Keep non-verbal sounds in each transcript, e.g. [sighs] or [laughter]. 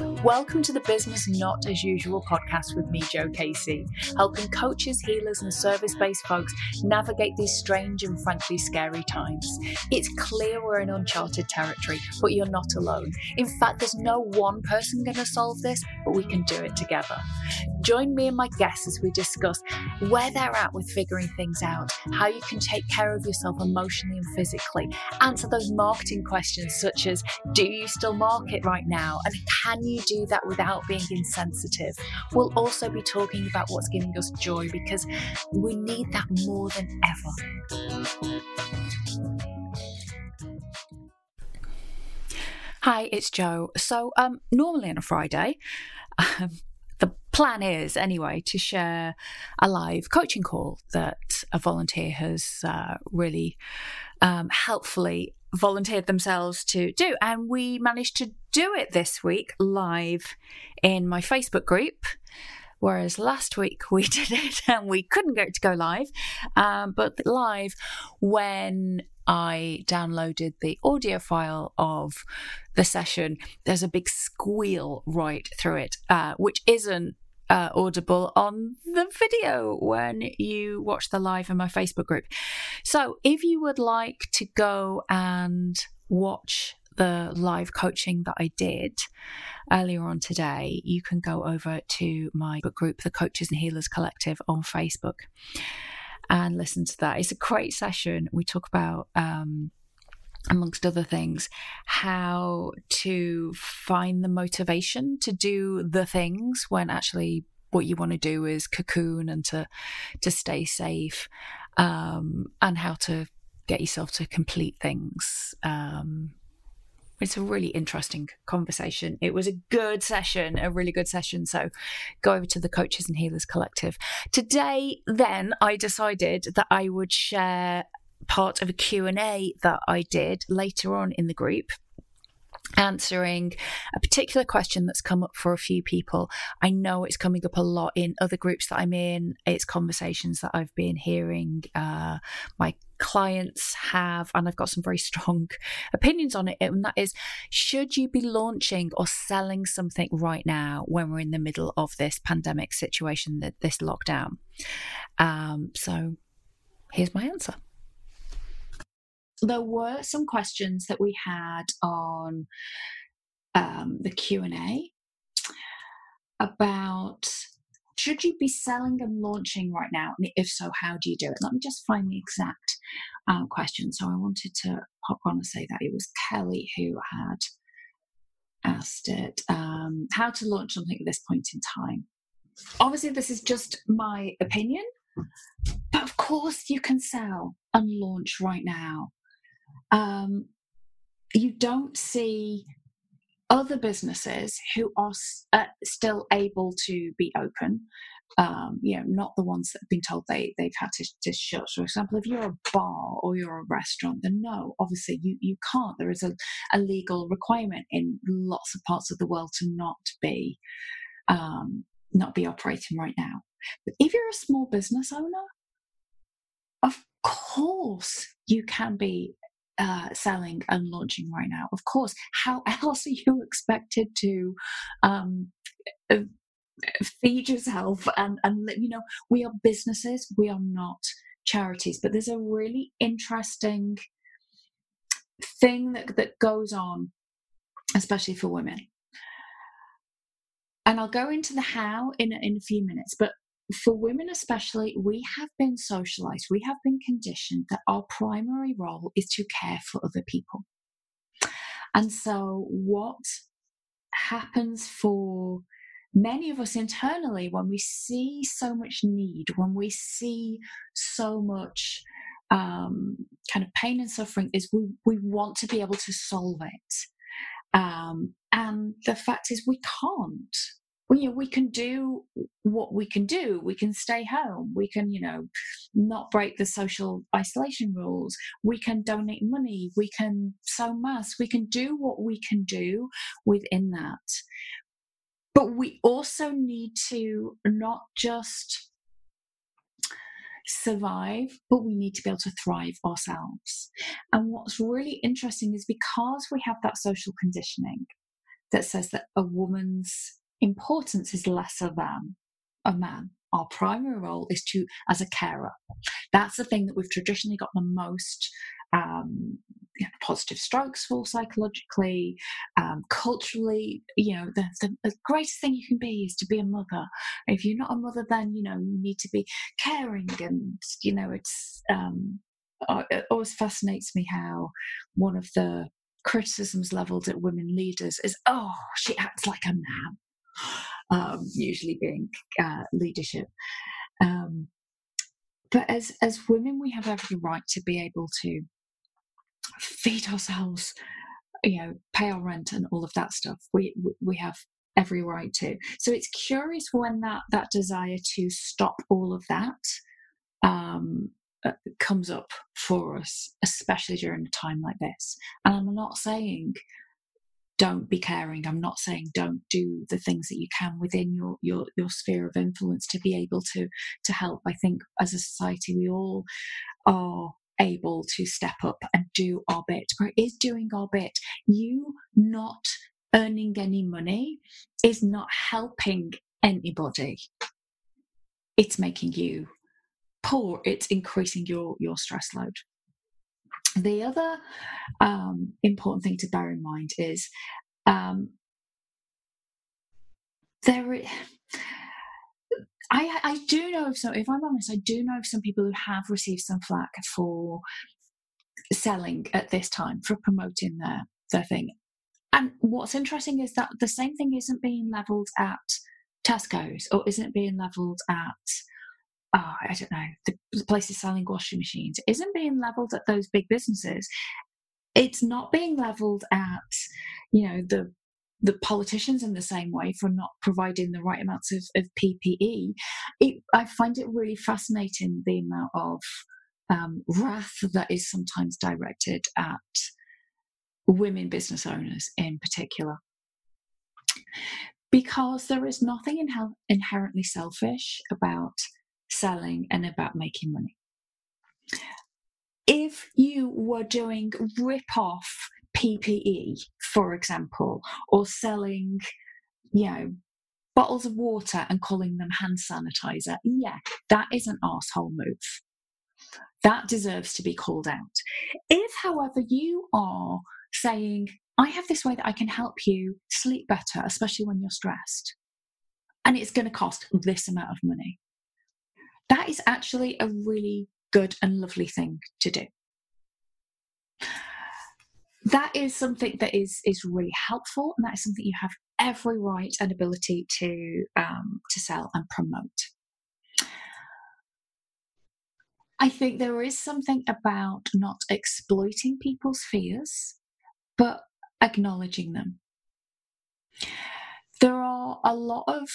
Welcome to the Business Not As Usual podcast with me, Jo Casey, helping coaches, healers, and service based folks navigate these strange and frankly scary times. It's clear we're in uncharted territory, but you're not alone. In fact, there's no one person going to solve this, but we can do it together. Join me and my guests as we discuss where they're at with figuring things out, how you can take care of yourself emotionally and physically, answer those marketing questions such as Do you still market right now? And can you do that without being insensitive? We'll also be talking about what's giving us joy because we need that more than ever. Hi, it's Jo. So, um, normally on a Friday, um, the plan is anyway to share a live coaching call that a volunteer has uh, really um, helpfully volunteered themselves to do. And we managed to do it this week live in my Facebook group. Whereas last week we [laughs] did it and we couldn't get to go live, um, but live when I downloaded the audio file of the session, there's a big squeal right through it, uh, which isn't uh, audible on the video when you watch the live in my Facebook group. So if you would like to go and watch the live coaching that I did earlier on today, you can go over to my book group, the Coaches and Healers Collective on Facebook, and listen to that. It's a great session. We talk about um, amongst other things, how to find the motivation to do the things when actually what you want to do is cocoon and to to stay safe, um, and how to get yourself to complete things. Um, it's a really interesting conversation. It was a good session, a really good session. So go over to the Coaches and Healers Collective. Today, then, I decided that I would share part of a Q&A that I did later on in the group answering a particular question that's come up for a few people. I know it's coming up a lot in other groups that I'm in. It's conversations that I've been hearing uh, my clients have, and I've got some very [laughs] strong opinions on it. And that is should you be launching or selling something right now when we're in the middle of this pandemic situation, this lockdown? Um, so here's my answer there were some questions that we had on um, the q&a about should you be selling and launching right now? And if so how do you do it? Let me just find the exact um, question. So i wanted to hop on and say that it was kelly who had asked it um, how to launch something at this point in time? Obviously this is just my opinion but of course you can sell and launch right now um, you don't see other businesses who are uh, still able to be open. Um, you know, not the ones that have been told they they've had to, to shut. For example, if you're a bar or you're a restaurant, then no, obviously you you can't. There is a, a legal requirement in lots of parts of the world to not be um, not be operating right now. But if you're a small business owner, of course you can be uh, selling and launching right now. Of course, how [laughs] else are you expected to um, uh, feed yourself? And, and, you know, we are businesses, we are not charities. But there's a really interesting thing that, that goes on, especially for women. And I'll go into the how in, in a few minutes, but for women especially, we have been socialized, we have been conditioned that our primary role is to care for other people. And so, what happens for many of us internally when we see so much need, when we see so much um, kind of pain and suffering, is we, we want to be able to solve it. Um, and the fact is, we can't you know, we can do what we can do. We can stay home. We can, you know, not break the social isolation rules. We can donate money. We can sew masks. We can do what we can do within that. But we also need to not just survive, but we need to be able to thrive ourselves. And what's really interesting is because we have that social conditioning, that says that a woman's importance is lesser than a man. Our primary role is to, as a carer. That's the thing that we've traditionally got the most um, you know, positive strokes for psychologically, um, culturally. You know, the, the, the, greatest thing you can be is to be a mother. If you're not a mother, then you know you need to be caring, and you know it's. Um, it always fascinates me how one of the criticisms leveled at women leaders is, oh, she acts like a man. Um, usually being uh, leadership. Um, but as as women, we have every right to be able to feed ourselves, you know, pay our rent and all of that stuff. We we have every right to. So it's curious when that that desire to stop all of that um, uh, comes up for us, especially during a time like this. And I'm not saying don't be caring. I'm not saying don't do the things that you can within your your your sphere of influence to be able to to help. I think as a society we all are able to step up and do our bit. Or is doing our bit. You not earning any money is not helping anybody. It's making you poor. It's increasing your your stress load. The other um, important thing to bear in mind is um, there. I, I do know of some, if I'm honest, I do know of some people who have received some flack for selling at this time, for promoting their, their thing. And what's interesting is that the same thing isn't being levelled at Tesco's or isn't being levelled at oh, I don't know, the places selling washing machines isn't being leveled at those big businesses. It's not being leveled at, you know, the the politicians in the same way for not providing the right amounts of, of PPE. It, I find it really fascinating the amount of um, wrath that is sometimes directed at women business owners in particular. Because there is nothing inherently selfish about selling and about making money. If you were doing rip off PPE, for example, or selling, you know, bottles of water and calling them hand sanitizer, yeah, that is an asshole move. That deserves to be called out. If, however, you are saying, I have this way that I can help you sleep better, especially when you're stressed, and it's going to cost this amount of money, that is actually a really good and lovely thing to do. That is something that is is really helpful, and that is something you have every right and ability to um, to sell and promote. I think there is something about not exploiting people's fears, but acknowledging them. There are a lot of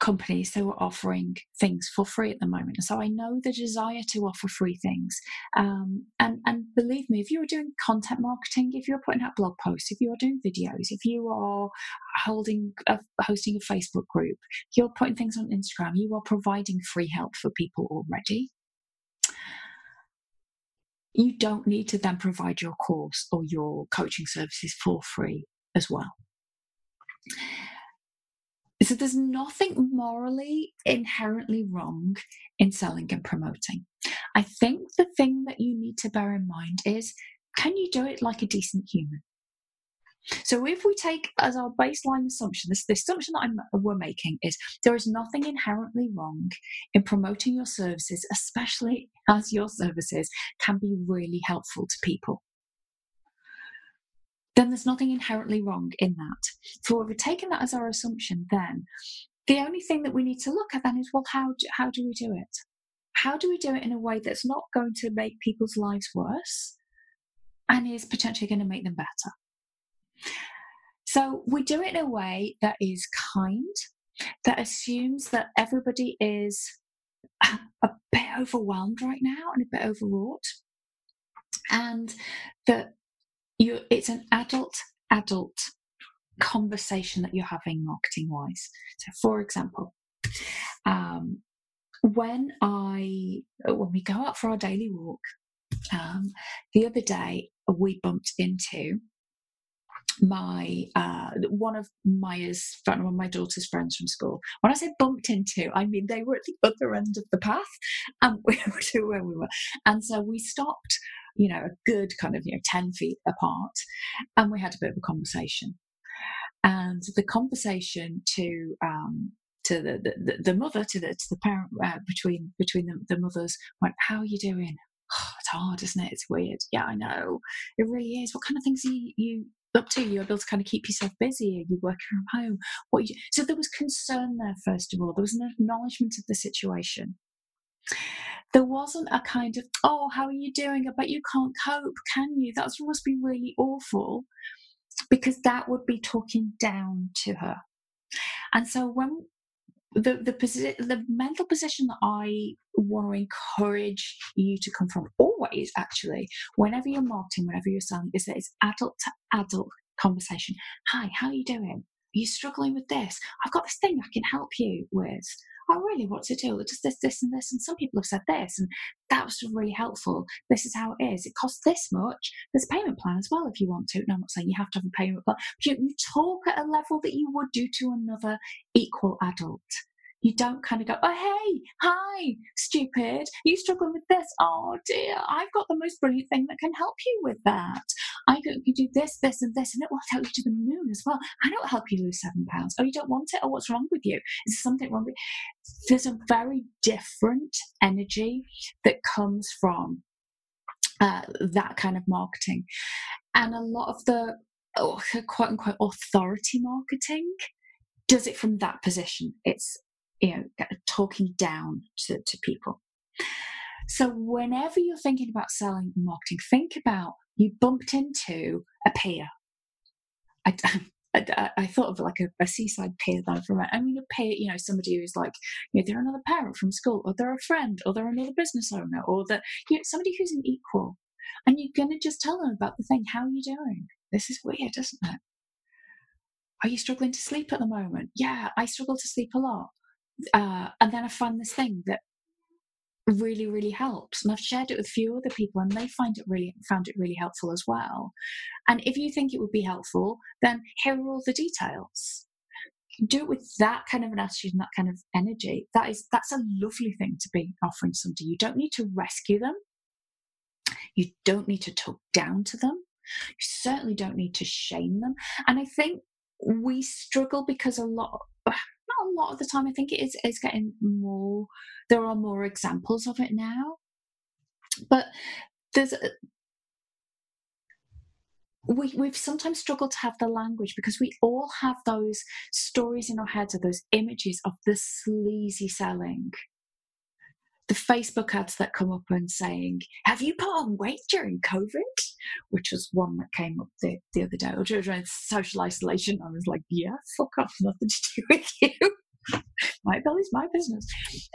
companies who are offering things for free at the moment. So I know the desire to offer free things. Um, and, and believe me, if you're doing content marketing, if you're putting out blog posts, if you're doing videos, if you are holding a, hosting a Facebook group, you're putting things on Instagram, you are providing free help for people already. You don't need to then provide your course or your coaching services for free as well. So there's nothing morally inherently wrong in selling and promoting. I think the thing that you need to bear in mind is can you do it like a decent human? So if we take as our baseline assumption, this the assumption that I'm, we're making is there is nothing inherently wrong in promoting your services, especially as your services can be really helpful to people then there's nothing inherently wrong in that. So if we're taking that as our assumption, then the only thing that we need to look at then is well, how do, how do we do it? How do we do it in a way that's not going to make people's lives worse and is potentially going to make them better? So we do it in a way that is kind, that assumes that everybody is a bit overwhelmed right now and a bit overwrought, and that you it's an adult adult conversation that you're having marketing wise. So, for example, um, when I when we go out for our daily walk, um, the other day we bumped into my uh, one of Maya's one of my daughter's friends from school. When I say bumped into, I mean they were at the other end of the path, and [laughs] we were to where we were, and so we stopped, you know, a good kind of you know ten feet apart, and we had a bit of a conversation, and the conversation to um, to the, the, the mother to the to the parent uh, between between the, the mothers went, "How are you doing?" Oh, [sighs] it's hard, isn't it? It's weird. Yeah, I know. It really is. What kind of things are you, you up to? You're able to kind of keep yourself busy. Are you working from home? What you, so there was concern there, first of all. There was an acknowledgement of the situation. There wasn't a kind of, oh, how are you doing? I bet you can't cope, can you? That must be really awful because that would be talking down to her. And so when the the posi- the mental position that I want to encourage you to come from always actually whenever you're marketing whenever you're selling is that it's adult to adult conversation. Hi how are you doing are you struggling with this. I've got this thing I can help you with. Oh really what's it do does this this and this. And some people have said this and that was really helpful. This is how it is. It costs this much. There's a payment plan as well if you want to. No I'm not saying you have to have a payment plan but you, you talk at a level that you would do to another equal adult you don't kind of go, oh, hey, hi, stupid, you struggling with this? Oh, dear, I've got the most brilliant thing that can help you with that. I can do this, this, and this, and it will help you to the moon as well. And it will help you lose seven pounds. Oh, you don't want it? Oh, what's wrong with you? Is something wrong with you? There's a very different energy that comes from uh, that kind of marketing. And a lot of the oh, quote unquote authority marketing does it from that position. It's you know, talking down to, to people. So whenever you're thinking about selling marketing, think about you bumped into a peer. I, [laughs] I, I thought of like a, a, seaside pier that I've. I mean, a peer, you know, somebody who's like, you know, they're another parent from school, or they're a friend, or they're another business owner, or that you know, somebody who's an equal. And you're going to just tell them about the thing. How are you doing? This is weird, isn't it? Are you struggling to sleep at the moment? Yeah, I struggle to sleep a lot uh, and then I find this thing that really really helps and i've shared it with a few other people and they find it really found it really helpful as well. And if you think it would be helpful then here are all the details. Do it with that kind of an attitude and that kind of energy. That is that's a lovely thing to be offering somebody. You don't need to rescue them. You don't need to talk down to them. You certainly don't need to shame them. And i think we struggle because a lot not a lot of the time. I think it is is getting more. There are more examples of it now, but there's. A, we, we've sometimes struggled to have the language because we all have those stories in our heads of those images of the sleazy selling the Facebook ads that come up and saying, Have you put on weight during COVID? Which was one that came up the, the other day. Or during social isolation, I was like, Yeah, fuck off, nothing to [laughs] do with you. my belly's my business.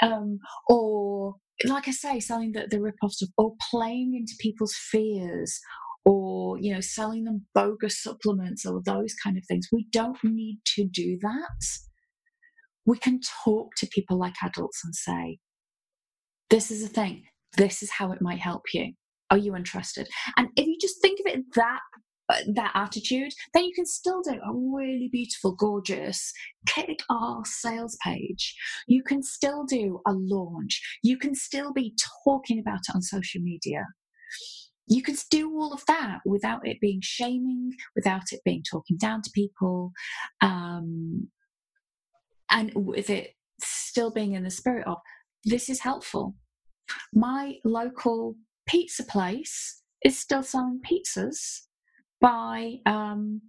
Um, or, like I say, selling the, the rip off stuff, or playing into people's fears, or, you know, selling them bogus supplements, or those kind of things. We don't need to do that. We can talk to people like adults and say, this is a thing. This is how it might help you. Are you interested? And if you just think of it that uh, that attitude, then you can still do a really beautiful, gorgeous, kick ass sales page. You can still do a launch. You can still be talking about it on social media. You can do all of that without it being shaming, without it being talking down to people, um, and with it still being in the spirit of this is helpful. My local pizza place is still selling pizzas by um,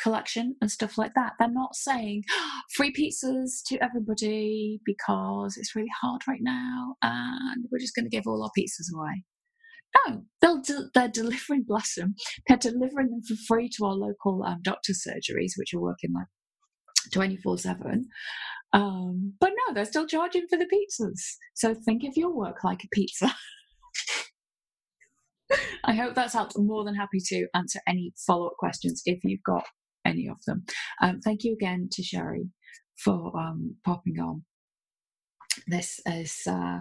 collection and stuff like that. They're not saying [gasps] free pizzas to everybody because it's really hard right now and we're just going to give all our pizzas away. No, they'll de- they're delivering, [laughs] bless them, they're delivering them for free to our local um, doctor's surgeries, which are working like 24 7. Um, but no, they're still charging for the pizzas. So think of your work like a pizza. [laughs] I hope that's helped. I'm more than happy to answer any follow up questions if you've got any of them. Um, thank you again to Sherry for um, popping on. this is uh,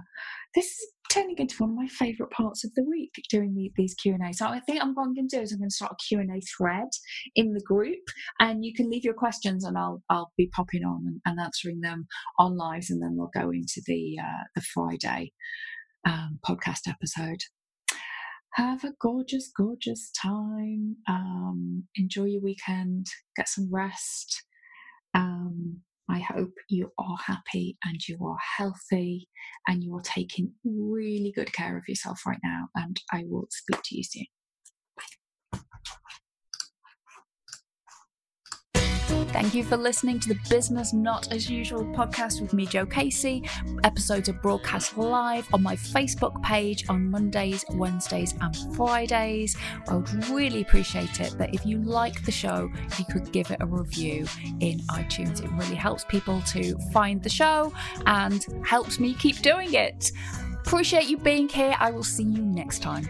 this is turning into one of my favourite parts of the week doing the, these Q and A. So I think I'm what I'm going to do is I'm going to start a Q and A thread in the group, and you can leave your questions, and I'll I'll be popping on and, and answering them on lives, and then we'll go into the uh, the Friday um, podcast episode. Have a gorgeous, gorgeous time. Um, enjoy your weekend. Get some rest. Um, I hope you are happy and you are healthy and you are taking really good care of yourself right now. And I will speak to you soon. Thank you for listening to the Business Not As Usual podcast with me, Jo Casey. Episodes are broadcast live on my Facebook page on Mondays, Wednesdays, and Fridays. I would really appreciate it that if you like the show, you could give it a review in iTunes. It really helps people to find the show and helps me keep doing it. Appreciate you being here. I will see you next time.